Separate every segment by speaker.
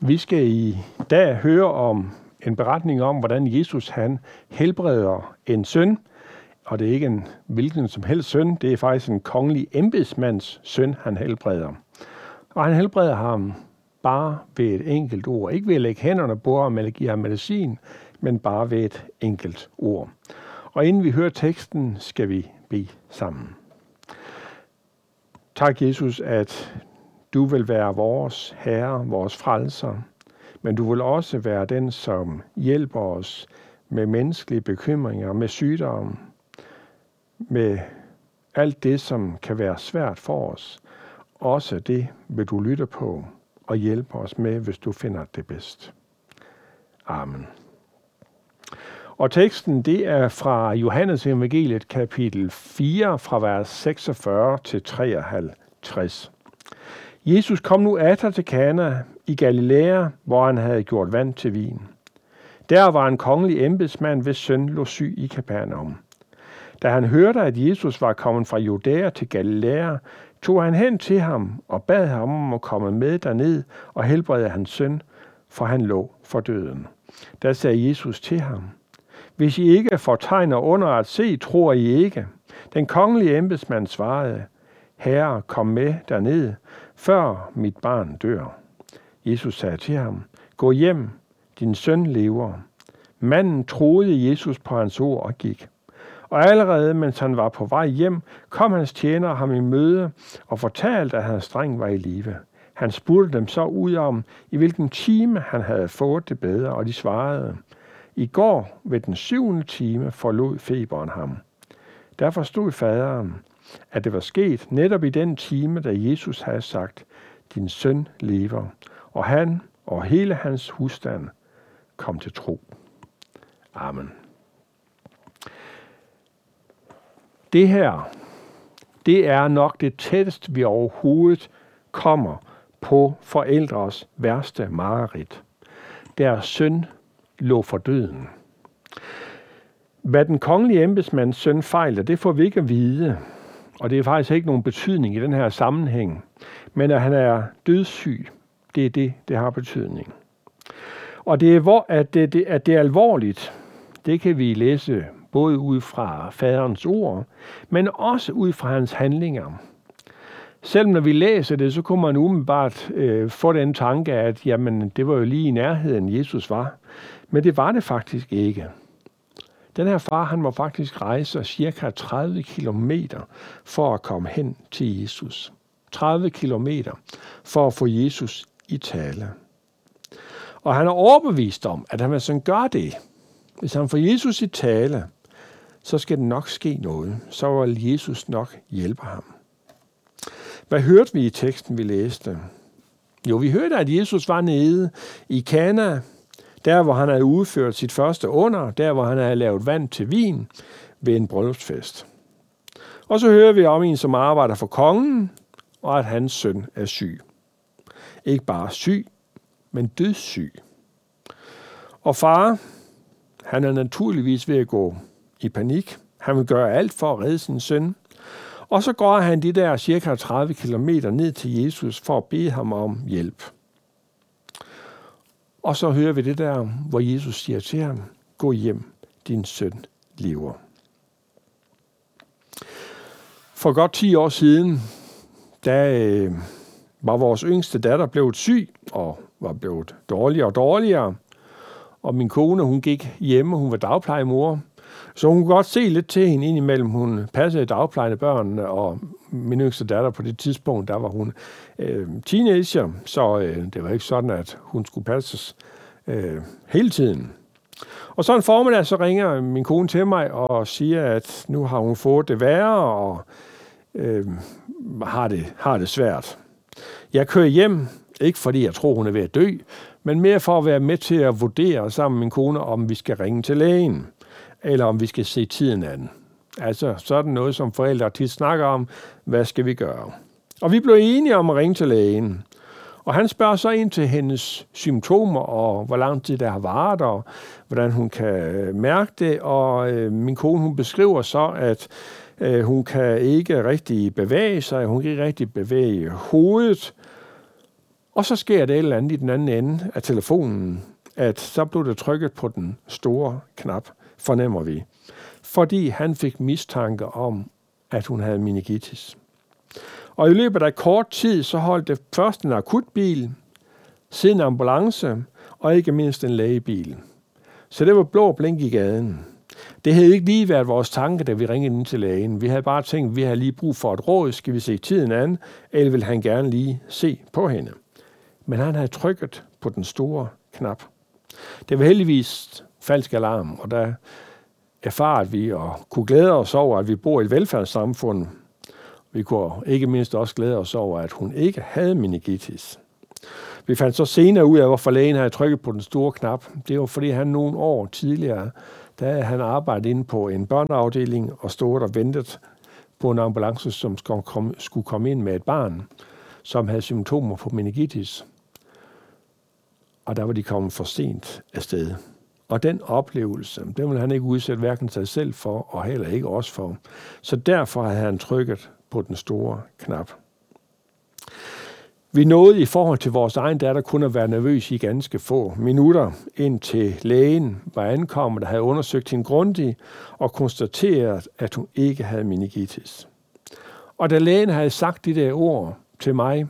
Speaker 1: Vi skal i dag høre om en beretning om, hvordan Jesus han helbreder en søn, og det er ikke en hvilken som helst søn, det er faktisk en kongelig embedsmands søn, han helbreder. Og han helbreder ham bare ved et enkelt ord. Ikke ved at lægge hænderne på ham eller give ham medicin, men bare ved et enkelt ord. Og inden vi hører teksten, skal vi bede sammen. Tak, Jesus, at du vil være vores Herre, vores frelser, men du vil også være den, som hjælper os med menneskelige bekymringer, med sygdom, med alt det, som kan være svært for os. Også det vil du lytte på og hjælpe os med, hvis du finder det bedst. Amen. Og teksten, det er fra Johannes evangeliet kapitel 4, fra vers 46 til 53. Jesus kom nu atter til Kana i Galilea, hvor han havde gjort vand til vin. Der var en kongelig embedsmand, hvis søn lå syg i Kapernaum. Da han hørte, at Jesus var kommet fra Judæa til Galilea, tog han hen til ham og bad ham om at komme med derned og helbrede hans søn, for han lå for døden. Da sagde Jesus til ham, Hvis I ikke får tegn og under at se, tror I ikke. Den kongelige embedsmand svarede, Herre, kom med derned, før mit barn dør. Jesus sagde til ham, Gå hjem, din søn lever. Manden troede Jesus på hans ord og gik. Og allerede mens han var på vej hjem, kom hans tjener ham i møde og fortalte, at hans dreng var i live. Han spurgte dem så ud om, i hvilken time han havde fået det bedre, og de svarede, i går ved den syvende time forlod feberen ham. Der forstod faderen, at det var sket netop i den time, da Jesus havde sagt, din søn lever, og han og hele hans husstand kom til tro. Amen. Det her, det er nok det tætteste, vi overhovedet kommer på forældres værste mareridt. Deres søn lå for døden. Hvad den kongelige embedsmands søn fejler, det får vi ikke at vide, og det er faktisk ikke nogen betydning i den her sammenhæng. Men at han er dødssyg, det er det, det har betydning. Og det er, hvor, at, det, det, at det er alvorligt, det kan vi læse både ud fra faderens ord, men også ud fra hans handlinger. Selv når vi læser det, så kunne man umiddelbart øh, få den tanke, at jamen, det var jo lige i nærheden, Jesus var. Men det var det faktisk ikke. Den her far, han må faktisk rejse cirka 30 kilometer for at komme hen til Jesus. 30 kilometer for at få Jesus i tale. Og han er overbevist om, at han hvis han gør det, hvis han får Jesus i tale, så skal det nok ske noget. Så vil Jesus nok hjælpe ham. Hvad hørte vi i teksten, vi læste? Jo, vi hørte, at Jesus var nede i Kana, der hvor han havde udført sit første under, der hvor han havde lavet vand til vin ved en bryllupsfest. Og så hører vi om en, som arbejder for kongen, og at hans søn er syg. Ikke bare syg, men dødssyg. Og far, han er naturligvis ved at gå i panik. Han vil gøre alt for at redde sin søn. Og så går han de der cirka 30 km ned til Jesus for at bede ham om hjælp. Og så hører vi det der, hvor Jesus siger til ham, gå hjem, din søn lever. For godt 10 år siden, da øh, var vores yngste datter blevet syg og var blevet dårligere og dårligere. Og min kone, hun gik hjemme, hun var dagplejemor, så hun kunne godt se lidt til hende indimellem. Hun passede dagplejende børn, og min yngste datter på det tidspunkt, der var hun øh, teenager, så øh, det var ikke sådan, at hun skulle passes øh, hele tiden. Og så en formiddag, så ringer min kone til mig og siger, at nu har hun fået det værre, og øh, har, det, har det svært. Jeg kører hjem, ikke fordi jeg tror, hun er ved at dø, men mere for at være med til at vurdere sammen med min kone, om vi skal ringe til lægen eller om vi skal se tiden an. Altså sådan noget, som forældre tit snakker om, hvad skal vi gøre? Og vi blev enige om at ringe til lægen. Og han spørger så ind til hendes symptomer, og hvor lang tid det har varet, og hvordan hun kan øh, mærke det. Og øh, min kone, hun beskriver så, at øh, hun kan ikke rigtig bevæge sig, hun kan ikke rigtig bevæge hovedet. Og så sker det et eller andet i den anden ende af telefonen, at så blev det trykket på den store knap, fornemmer vi. Fordi han fik mistanke om, at hun havde meningitis. Og i løbet af kort tid, så holdt det først en akutbil, siden en ambulance, og ikke mindst en lægebil. Så det var blå blink i gaden. Det havde ikke lige været vores tanke, da vi ringede ind til lægen. Vi havde bare tænkt, at vi havde lige brug for et råd. Skal vi se tiden an, eller vil han gerne lige se på hende? Men han havde trykket på den store knap. Det var heldigvis falsk alarm, og der erfarede vi og kunne glæde os over, at vi bor i et velfærdssamfund. Vi kunne ikke mindst også glæde os over, at hun ikke havde meningitis. Vi fandt så senere ud af, hvorfor lægen havde trykket på den store knap. Det var, fordi han nogle år tidligere, da havde han arbejdet inde på en børneafdeling og stod og ventet på en ambulance, som skulle komme ind med et barn, som havde symptomer på meningitis. Og der var de kommet for sent afsted. Og den oplevelse, den ville han ikke udsætte hverken sig selv for, og heller ikke os for. Så derfor havde han trykket på den store knap. Vi nåede i forhold til vores egen datter kun at være nervøs i ganske få minutter, indtil lægen var ankommet og havde undersøgt hende grundigt og konstateret, at hun ikke havde meningitis. Og da lægen havde sagt de der ord til mig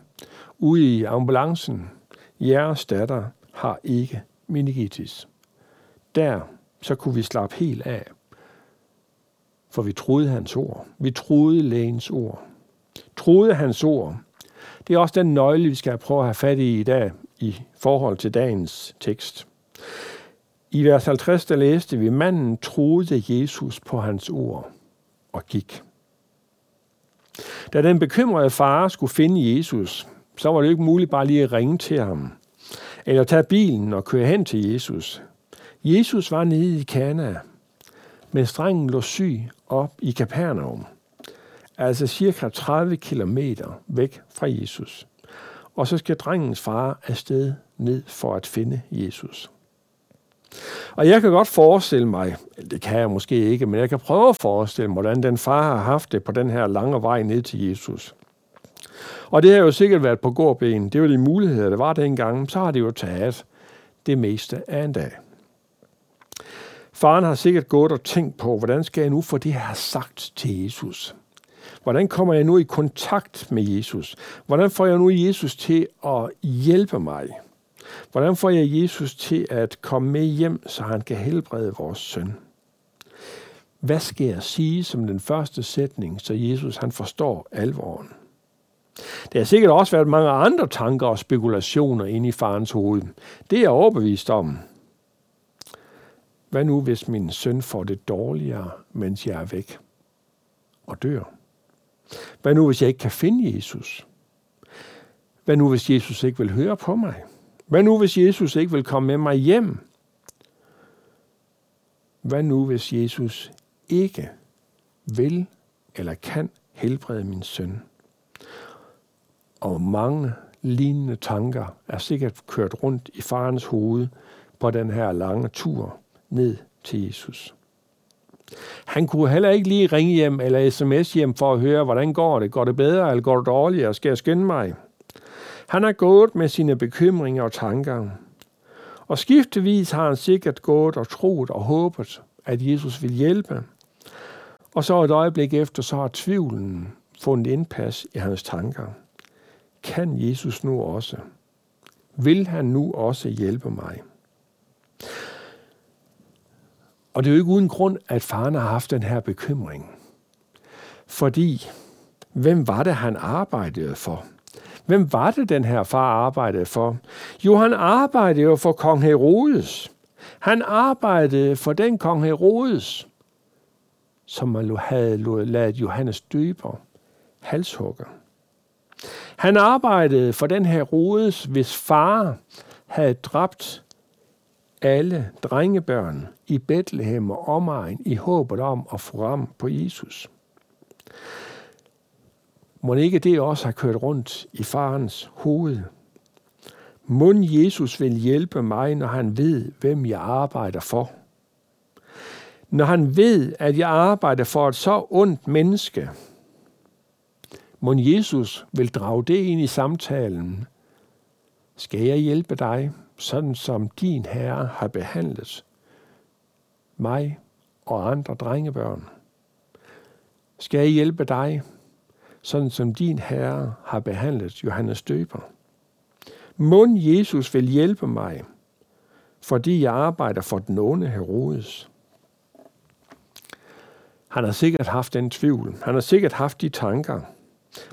Speaker 1: ude i ambulancen, jeres datter har ikke meningitis. Der så kunne vi slappe helt af, for vi troede hans ord. Vi troede lægens ord. Troede hans ord, det er også den nøgle, vi skal prøve at have fat i i dag i forhold til dagens tekst. I vers 50, der læste vi, manden troede Jesus på hans ord og gik. Da den bekymrede far skulle finde Jesus, så var det ikke muligt bare lige at ringe til ham, eller tage bilen og køre hen til Jesus. Jesus var nede i Kana, men strengen lå syg op i Kapernaum altså cirka 30 kilometer væk fra Jesus. Og så skal drengens far afsted ned for at finde Jesus. Og jeg kan godt forestille mig, det kan jeg måske ikke, men jeg kan prøve at forestille mig, hvordan den far har haft det på den her lange vej ned til Jesus. Og det har jo sikkert været på gårdben. Det var de muligheder, der var dengang. Så har det jo taget det meste af en dag. Faren har sikkert gået og tænkt på, hvordan skal jeg nu få det her sagt til Jesus? Hvordan kommer jeg nu i kontakt med Jesus? Hvordan får jeg nu Jesus til at hjælpe mig? Hvordan får jeg Jesus til at komme med hjem, så han kan helbrede vores søn? Hvad skal jeg sige som den første sætning, så Jesus han forstår alvoren? Der har sikkert også været mange andre tanker og spekulationer inde i farens hoved. Det er jeg overbevist om. Hvad nu, hvis min søn får det dårligere, mens jeg er væk og dør? Hvad nu, hvis jeg ikke kan finde Jesus? Hvad nu, hvis Jesus ikke vil høre på mig? Hvad nu, hvis Jesus ikke vil komme med mig hjem? Hvad nu, hvis Jesus ikke vil eller kan helbrede min søn? Og mange lignende tanker er sikkert kørt rundt i farens hoved på den her lange tur ned til Jesus. Han kunne heller ikke lige ringe hjem eller sms hjem for at høre, hvordan går det? Går det bedre, eller går det dårligere? Skal jeg skynde mig? Han har gået med sine bekymringer og tanker. Og skiftevis har han sikkert gået og troet og håbet, at Jesus vil hjælpe. Og så et øjeblik efter, så har tvivlen fundet indpas i hans tanker. Kan Jesus nu også? Vil han nu også hjælpe mig? Og det er jo ikke uden grund, at faren har haft den her bekymring. Fordi, hvem var det, han arbejdede for? Hvem var det, den her far arbejdede for? Jo, han arbejdede jo for kong Herodes. Han arbejdede for den kong Herodes, som man havde lavet Johannes døber halshugger. Han arbejdede for den Herodes, hvis far havde dræbt alle drengebørn i Bethlehem og omegn i håbet om at få ram på Jesus. Må ikke det også har kørt rundt i farens hoved? Må Jesus vil hjælpe mig, når han ved, hvem jeg arbejder for? Når han ved, at jeg arbejder for et så ondt menneske, må Jesus vil drage det ind i samtalen, Skal jeg hjælpe dig, sådan som din herre har behandlet mig og andre drengebørn? Skal jeg hjælpe dig, sådan som din herre har behandlet Johannes Døber? Mund Jesus vil hjælpe mig, fordi jeg arbejder for den onde Herodes. Han har sikkert haft den tvivl. Han har sikkert haft de tanker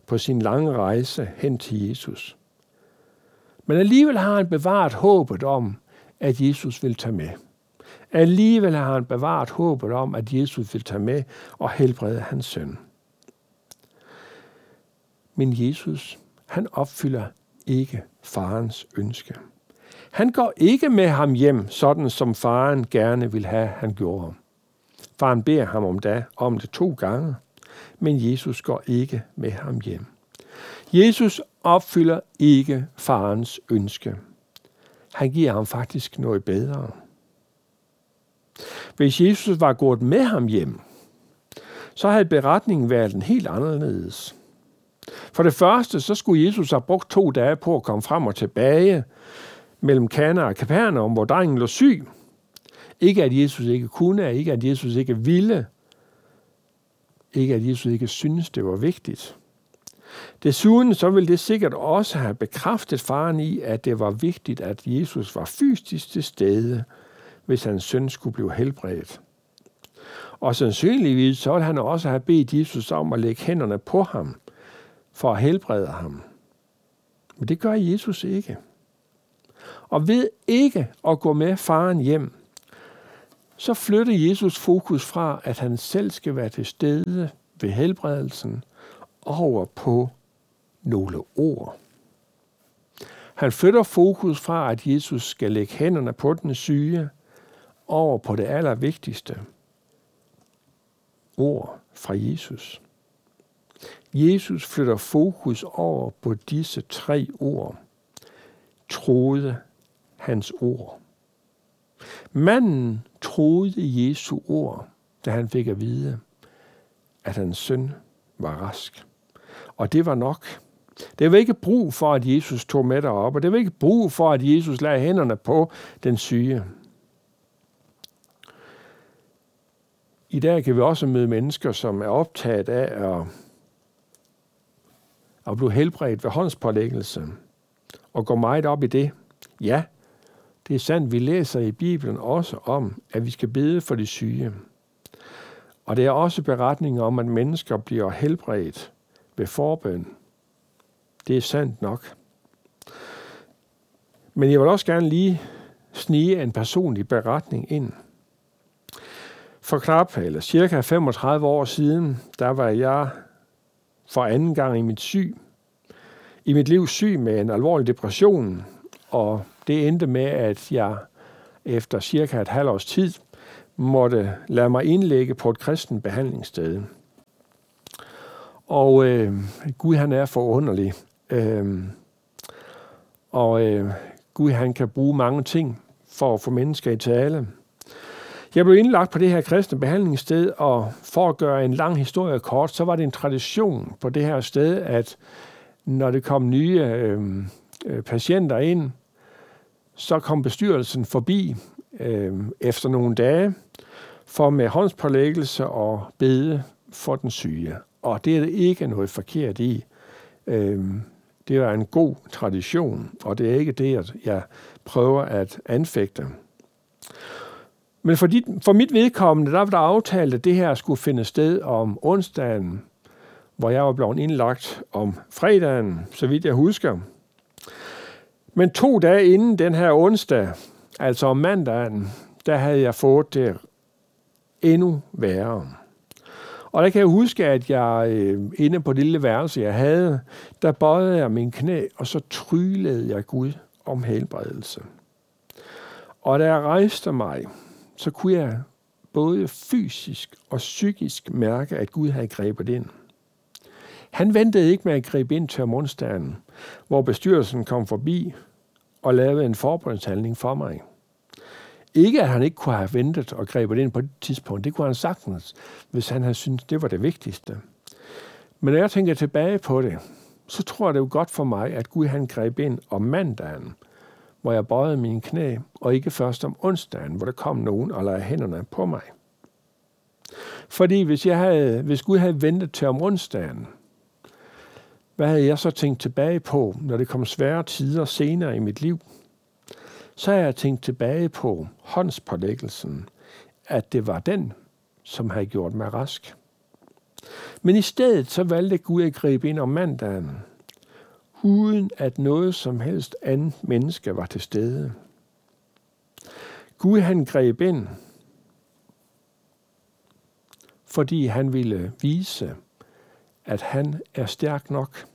Speaker 1: på sin lange rejse hen til Jesus. Men alligevel har han bevaret håbet om, at Jesus vil tage med. Alligevel har han bevaret håbet om, at Jesus vil tage med og helbrede hans søn. Men Jesus, han opfylder ikke farens ønske. Han går ikke med ham hjem, sådan som faren gerne vil have, han gjorde. Faren beder ham om, det, om det to gange, men Jesus går ikke med ham hjem. Jesus opfylder ikke farens ønske. Han giver ham faktisk noget bedre. Hvis Jesus var gået med ham hjem, så havde beretningen været en helt anderledes. For det første, så skulle Jesus have brugt to dage på at komme frem og tilbage mellem Kana og Kapernaum, hvor drengen lå syg. Ikke at Jesus ikke kunne, ikke at Jesus ikke ville, ikke at Jesus ikke synes, det var vigtigt. Desuden så vil det sikkert også have bekræftet faren i, at det var vigtigt, at Jesus var fysisk til stede, hvis hans søn skulle blive helbredt. Og sandsynligvis så ville han også have bedt Jesus om at lægge hænderne på ham, for at helbrede ham. Men det gør Jesus ikke. Og ved ikke at gå med faren hjem, så flytter Jesus fokus fra, at han selv skal være til stede ved helbredelsen, over på nogle ord. Han flytter fokus fra, at Jesus skal lægge hænderne på den syge, over på det allervigtigste ord fra Jesus. Jesus flytter fokus over på disse tre ord. Troede hans ord. Manden troede Jesu ord, da han fik at vide, at hans søn var rask. Og det var nok. Det var ikke brug for, at Jesus tog med derop, og det var ikke brug for, at Jesus lagde hænderne på den syge. I dag kan vi også møde mennesker, som er optaget af at, at blive helbredt ved håndspålæggelse, og går meget op i det. Ja, det er sandt, vi læser i Bibelen også om, at vi skal bede for de syge. Og det er også beretninger om, at mennesker bliver helbredt ved forbøn. Det er sandt nok. Men jeg vil også gerne lige snige en personlig beretning ind. For knap, eller cirka 35 år siden, der var jeg for anden gang i mit syg, i mit liv syg med en alvorlig depression, og det endte med, at jeg efter cirka et halvt års tid måtte lade mig indlægge på et kristen behandlingssted. Og øh, Gud han er forunderlig. Øh, og øh, Gud han kan bruge mange ting for at få mennesker i tale. Jeg blev indlagt på det her kristne behandlingssted, og for at gøre en lang historie kort, så var det en tradition på det her sted, at når det kom nye øh, øh patienter ind, så kom bestyrelsen forbi øh, efter nogle dage for med håndspålæggelse og bede for den syge. Og det er ikke noget forkert i. Øh, det er en god tradition, og det er ikke det, at jeg prøver at anfægte. Men for, dit, for mit vedkommende, der var der aftalt, at det her skulle finde sted om onsdagen, hvor jeg var blevet indlagt om fredagen, så vidt jeg husker. Men to dage inden den her onsdag, altså om mandagen, der havde jeg fået det endnu værre. Og der kan jeg huske, at jeg øh, inde på det lille værelse, jeg havde, der bøjede jeg min knæ, og så trylede jeg Gud om helbredelse. Og da jeg rejste mig, så kunne jeg både fysisk og psykisk mærke, at Gud havde grebet ind. Han ventede ikke med at gribe ind til om onsdagen, hvor bestyrelsen kom forbi og lavede en forbundshandling for mig. Ikke at han ikke kunne have ventet og grebet ind på det tidspunkt. Det kunne han sagtens, hvis han havde syntes, det var det vigtigste. Men når jeg tænker tilbage på det, så tror jeg, det var godt for mig, at Gud han greb ind om mandagen, hvor jeg bøjede mine knæ, og ikke først om onsdagen, hvor der kom nogen og lagde hænderne på mig. Fordi hvis, jeg havde, hvis Gud havde ventet til om onsdagen, hvad havde jeg så tænkt tilbage på, når det kom svære tider senere i mit liv? Så har jeg tænkt tilbage på håndspålæggelsen, at det var den, som havde gjort mig rask. Men i stedet så valgte Gud at gribe ind om mandagen, uden at noget som helst andet menneske var til stede. Gud han greb ind, fordi han ville vise, at han er stærk nok.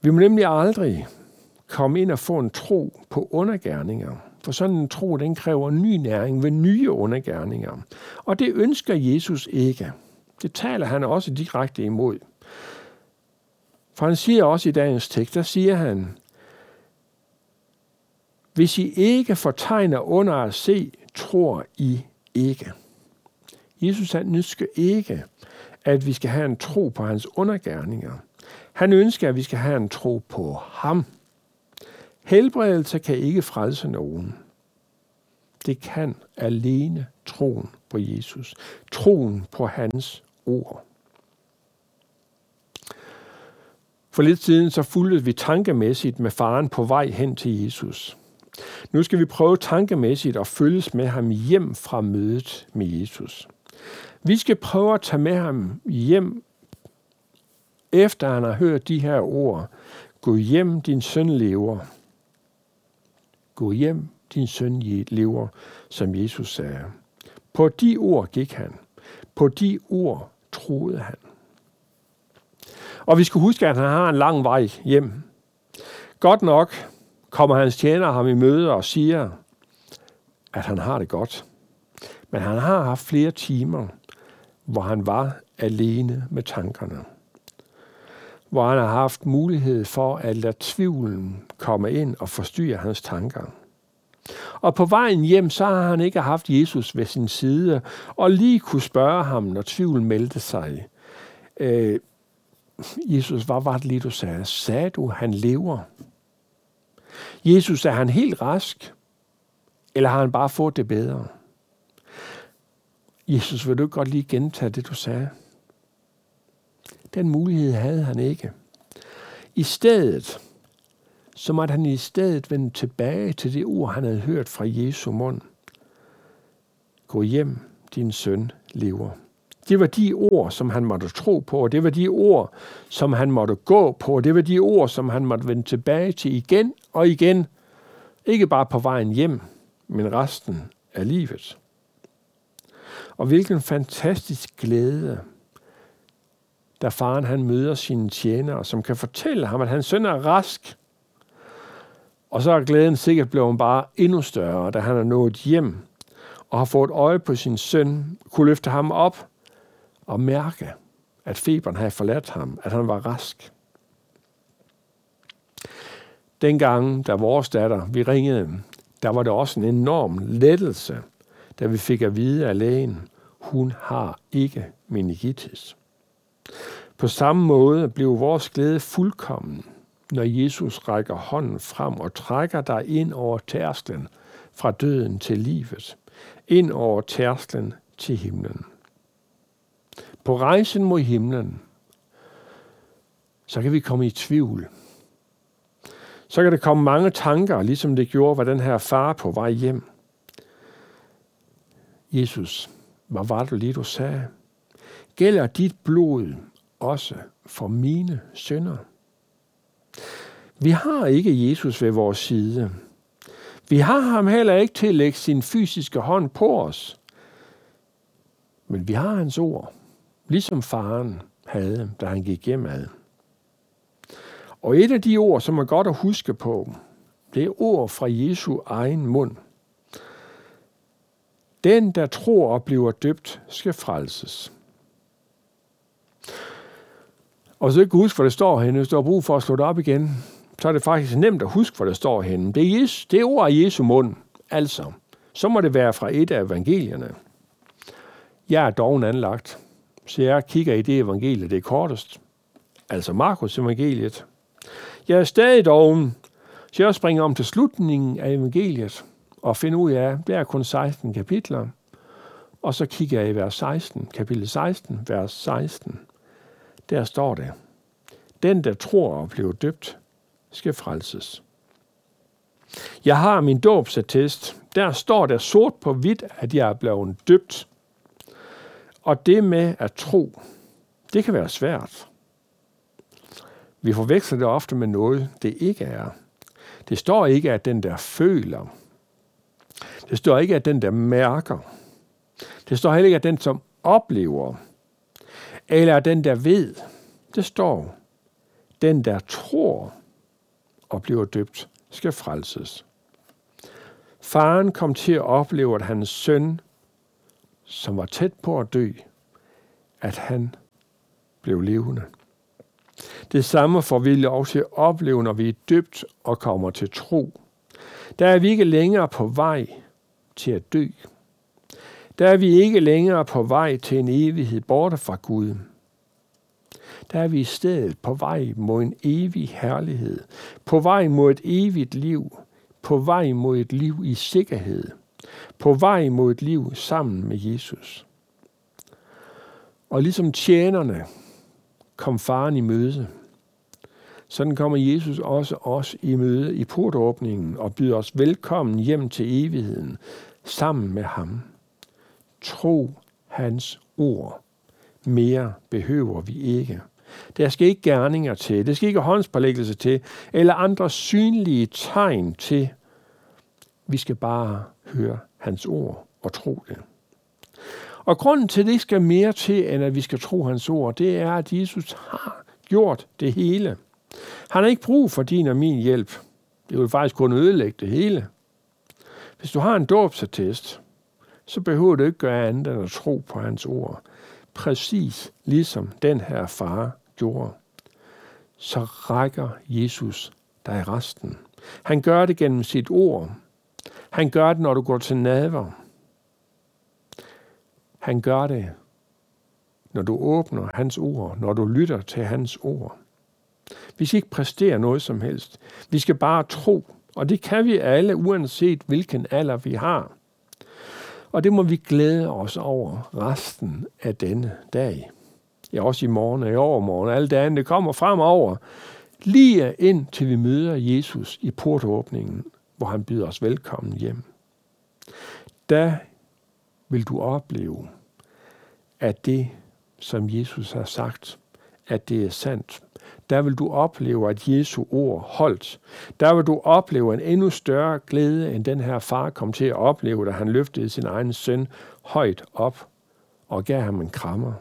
Speaker 1: Vi må nemlig aldrig komme ind og få en tro på undergærninger, for sådan en tro, den kræver ny næring ved nye undergærninger. Og det ønsker Jesus ikke. Det taler han også direkte imod. For han siger også i dagens tekst, der siger han, hvis I ikke fortegner under at se, tror I ikke. Jesus han ønsker ikke, at vi skal have en tro på hans undergærninger. Han ønsker, at vi skal have en tro på ham. Helbredelse kan ikke frelse nogen. Det kan alene troen på Jesus. Troen på hans ord. For lidt siden så fulgte vi tankemæssigt med faren på vej hen til Jesus. Nu skal vi prøve tankemæssigt at følges med ham hjem fra mødet med Jesus. Vi skal prøve at tage med ham hjem, efter han har hørt de her ord. Gå hjem, din søn lever. Gå hjem, din søn lever, som Jesus sagde. På de ord gik han. På de ord troede han. Og vi skal huske, at han har en lang vej hjem. Godt nok kommer hans tjener ham i møde og siger, at han har det godt. Men han har haft flere timer, hvor han var alene med tankerne. Hvor han har haft mulighed for at lade tvivlen komme ind og forstyrre hans tanker. Og på vejen hjem, så har han ikke haft Jesus ved sin side, og lige kunne spørge ham, når tvivlen meldte sig. Øh, Jesus, hvad var det lige, du sagde? Sagde du, han lever? Jesus, er han helt rask? Eller har han bare fået det bedre? Jesus, vil du godt lige gentage det, du sagde? Den mulighed havde han ikke. I stedet, så måtte han i stedet vende tilbage til det ord, han havde hørt fra Jesu mund. Gå hjem, din søn lever. Det var de ord, som han måtte tro på, og det var de ord, som han måtte gå på, og det var de ord, som han måtte vende tilbage til igen og igen. Ikke bare på vejen hjem, men resten af livet. Og hvilken fantastisk glæde, da faren han møder sine tjenere, som kan fortælle ham, at hans søn er rask. Og så er glæden sikkert blevet bare endnu større, da han er nået hjem og har fået øje på sin søn, kunne løfte ham op og mærke, at feberen havde forladt ham, at han var rask. Dengang, da vores datter, vi ringede, der var det også en enorm lettelse, da vi fik at vide af lægen, hun har ikke meningitis. På samme måde blev vores glæde fuldkommen, når Jesus rækker hånden frem og trækker dig ind over tærsklen fra døden til livet, ind over tærsklen til himlen. På rejsen mod himlen, så kan vi komme i tvivl. Så kan der komme mange tanker, ligesom det gjorde hvad den her far på vej hjem. Jesus, hvad var det lige, du sagde? Gælder dit blod også for mine sønder? Vi har ikke Jesus ved vores side. Vi har ham heller ikke til at lægge sin fysiske hånd på os. Men vi har hans ord, ligesom faren havde, da han gik hjemad. Og et af de ord, som er godt at huske på, det er ord fra Jesu egen mund – den, der tror og bliver døbt, skal frelses. Og så ikke huske, hvor det står henne. Hvis du har brug for at slå det op igen, så er det faktisk nemt at huske, hvor det står henne. Det er, Jesus, det er ord af Jesu mund. Altså, så må det være fra et af evangelierne. Jeg er doven anlagt, så jeg kigger i det evangelie, det er kortest. altså Markus evangeliet. Jeg er stadig doven, så jeg springer om til slutningen af evangeliet og finder ud af, at det er kun 16 kapitler. Og så kigger jeg i vers 16, kapitel 16, vers 16. Der står det, den der tror og bliver døbt, skal frelses. Jeg har min dåbsattest. Der står der sort på hvidt, at jeg er blevet døbt. Og det med at tro, det kan være svært. Vi forveksler det ofte med noget, det ikke er. Det står ikke, at den der føler. Det står ikke, at den der mærker. Det står heller ikke, at den som oplever. Eller den der ved. Det står, den der tror og bliver døbt, skal frelses. Faren kom til at opleve, at hans søn, som var tæt på at dø, at han blev levende. Det samme får vi lov til at opleve, når vi er døbt og kommer til tro. Der er vi ikke længere på vej til at dø. Der er vi ikke længere på vej til en evighed borte fra Gud. Der er vi i stedet på vej mod en evig herlighed, på vej mod et evigt liv, på vej mod et liv i sikkerhed, på vej mod et liv sammen med Jesus. Og ligesom tjenerne kom faren i møde, sådan kommer Jesus også os i møde i portåbningen og byder os velkommen hjem til evigheden sammen med ham. Tro hans ord. Mere behøver vi ikke. Der skal ikke gerninger til, det skal ikke håndspålæggelse til, eller andre synlige tegn til. Vi skal bare høre hans ord og tro det. Og grunden til, det skal mere til, end at vi skal tro hans ord, det er, at Jesus har gjort det hele. Han har ikke brug for din og min hjælp. Det vil faktisk kun ødelægge det hele. Hvis du har en dåbsattest, så behøver du ikke gøre andet end at tro på hans ord. Præcis ligesom den her far gjorde. Så rækker Jesus dig resten. Han gør det gennem sit ord. Han gør det, når du går til nadver. Han gør det, når du åbner hans ord, når du lytter til hans ord. Vi skal ikke præstere noget som helst. Vi skal bare tro, og det kan vi alle, uanset hvilken alder vi har. Og det må vi glæde os over resten af denne dag. Ja, også i morgen og i overmorgen, alle dagene, det kommer fremover. Lige ind til vi møder Jesus i portåbningen, hvor han byder os velkommen hjem. Da vil du opleve, at det, som Jesus har sagt, at det er sandt. Der vil du opleve, at Jesu ord holdt. Der vil du opleve en endnu større glæde, end den her far kom til at opleve, da han løftede sin egen søn højt op og gav ham en krammer.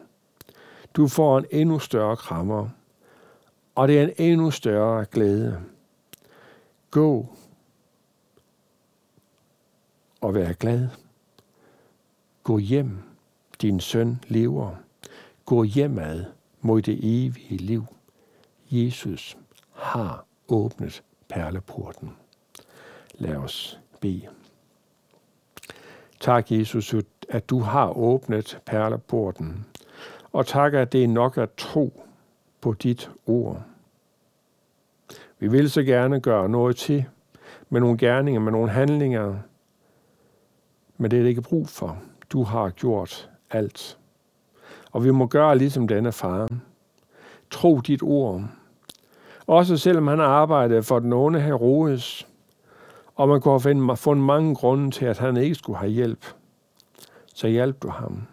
Speaker 1: Du får en endnu større krammer, og det er en endnu større glæde. Gå og vær glad. Gå hjem, din søn lever. Gå hjemad mod det evige liv. Jesus har åbnet perleporten. Lad os bede. Tak, Jesus, at du har åbnet perleporten. Og tak, at det er nok at tro på dit ord. Vi vil så gerne gøre noget til med nogle gerninger, med nogle handlinger, men det er det ikke brug for. Du har gjort alt. Og vi må gøre ligesom denne far. Tro dit ord. Også selvom han har arbejdet for den onde Herodes, og man kunne have fundet mange grunde til, at han ikke skulle have hjælp, så hjælp du ham.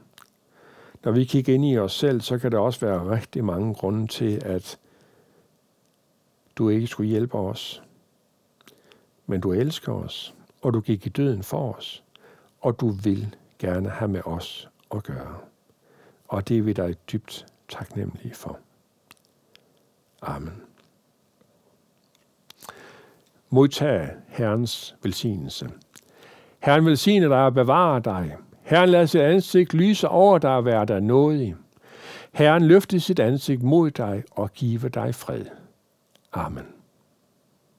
Speaker 1: Når vi kigger ind i os selv, så kan der også være rigtig mange grunde til, at du ikke skulle hjælpe os. Men du elsker os, og du gik i døden for os, og du vil gerne have med os at gøre. Og det er vi dig dybt taknemmelige for. Amen. Modtag Herrens velsignelse. Herren velsigne dig og bevare dig. Herren lader sit ansigt lyse over dig og være dig nådig. Herren løfte sit ansigt mod dig og give dig fred. Amen.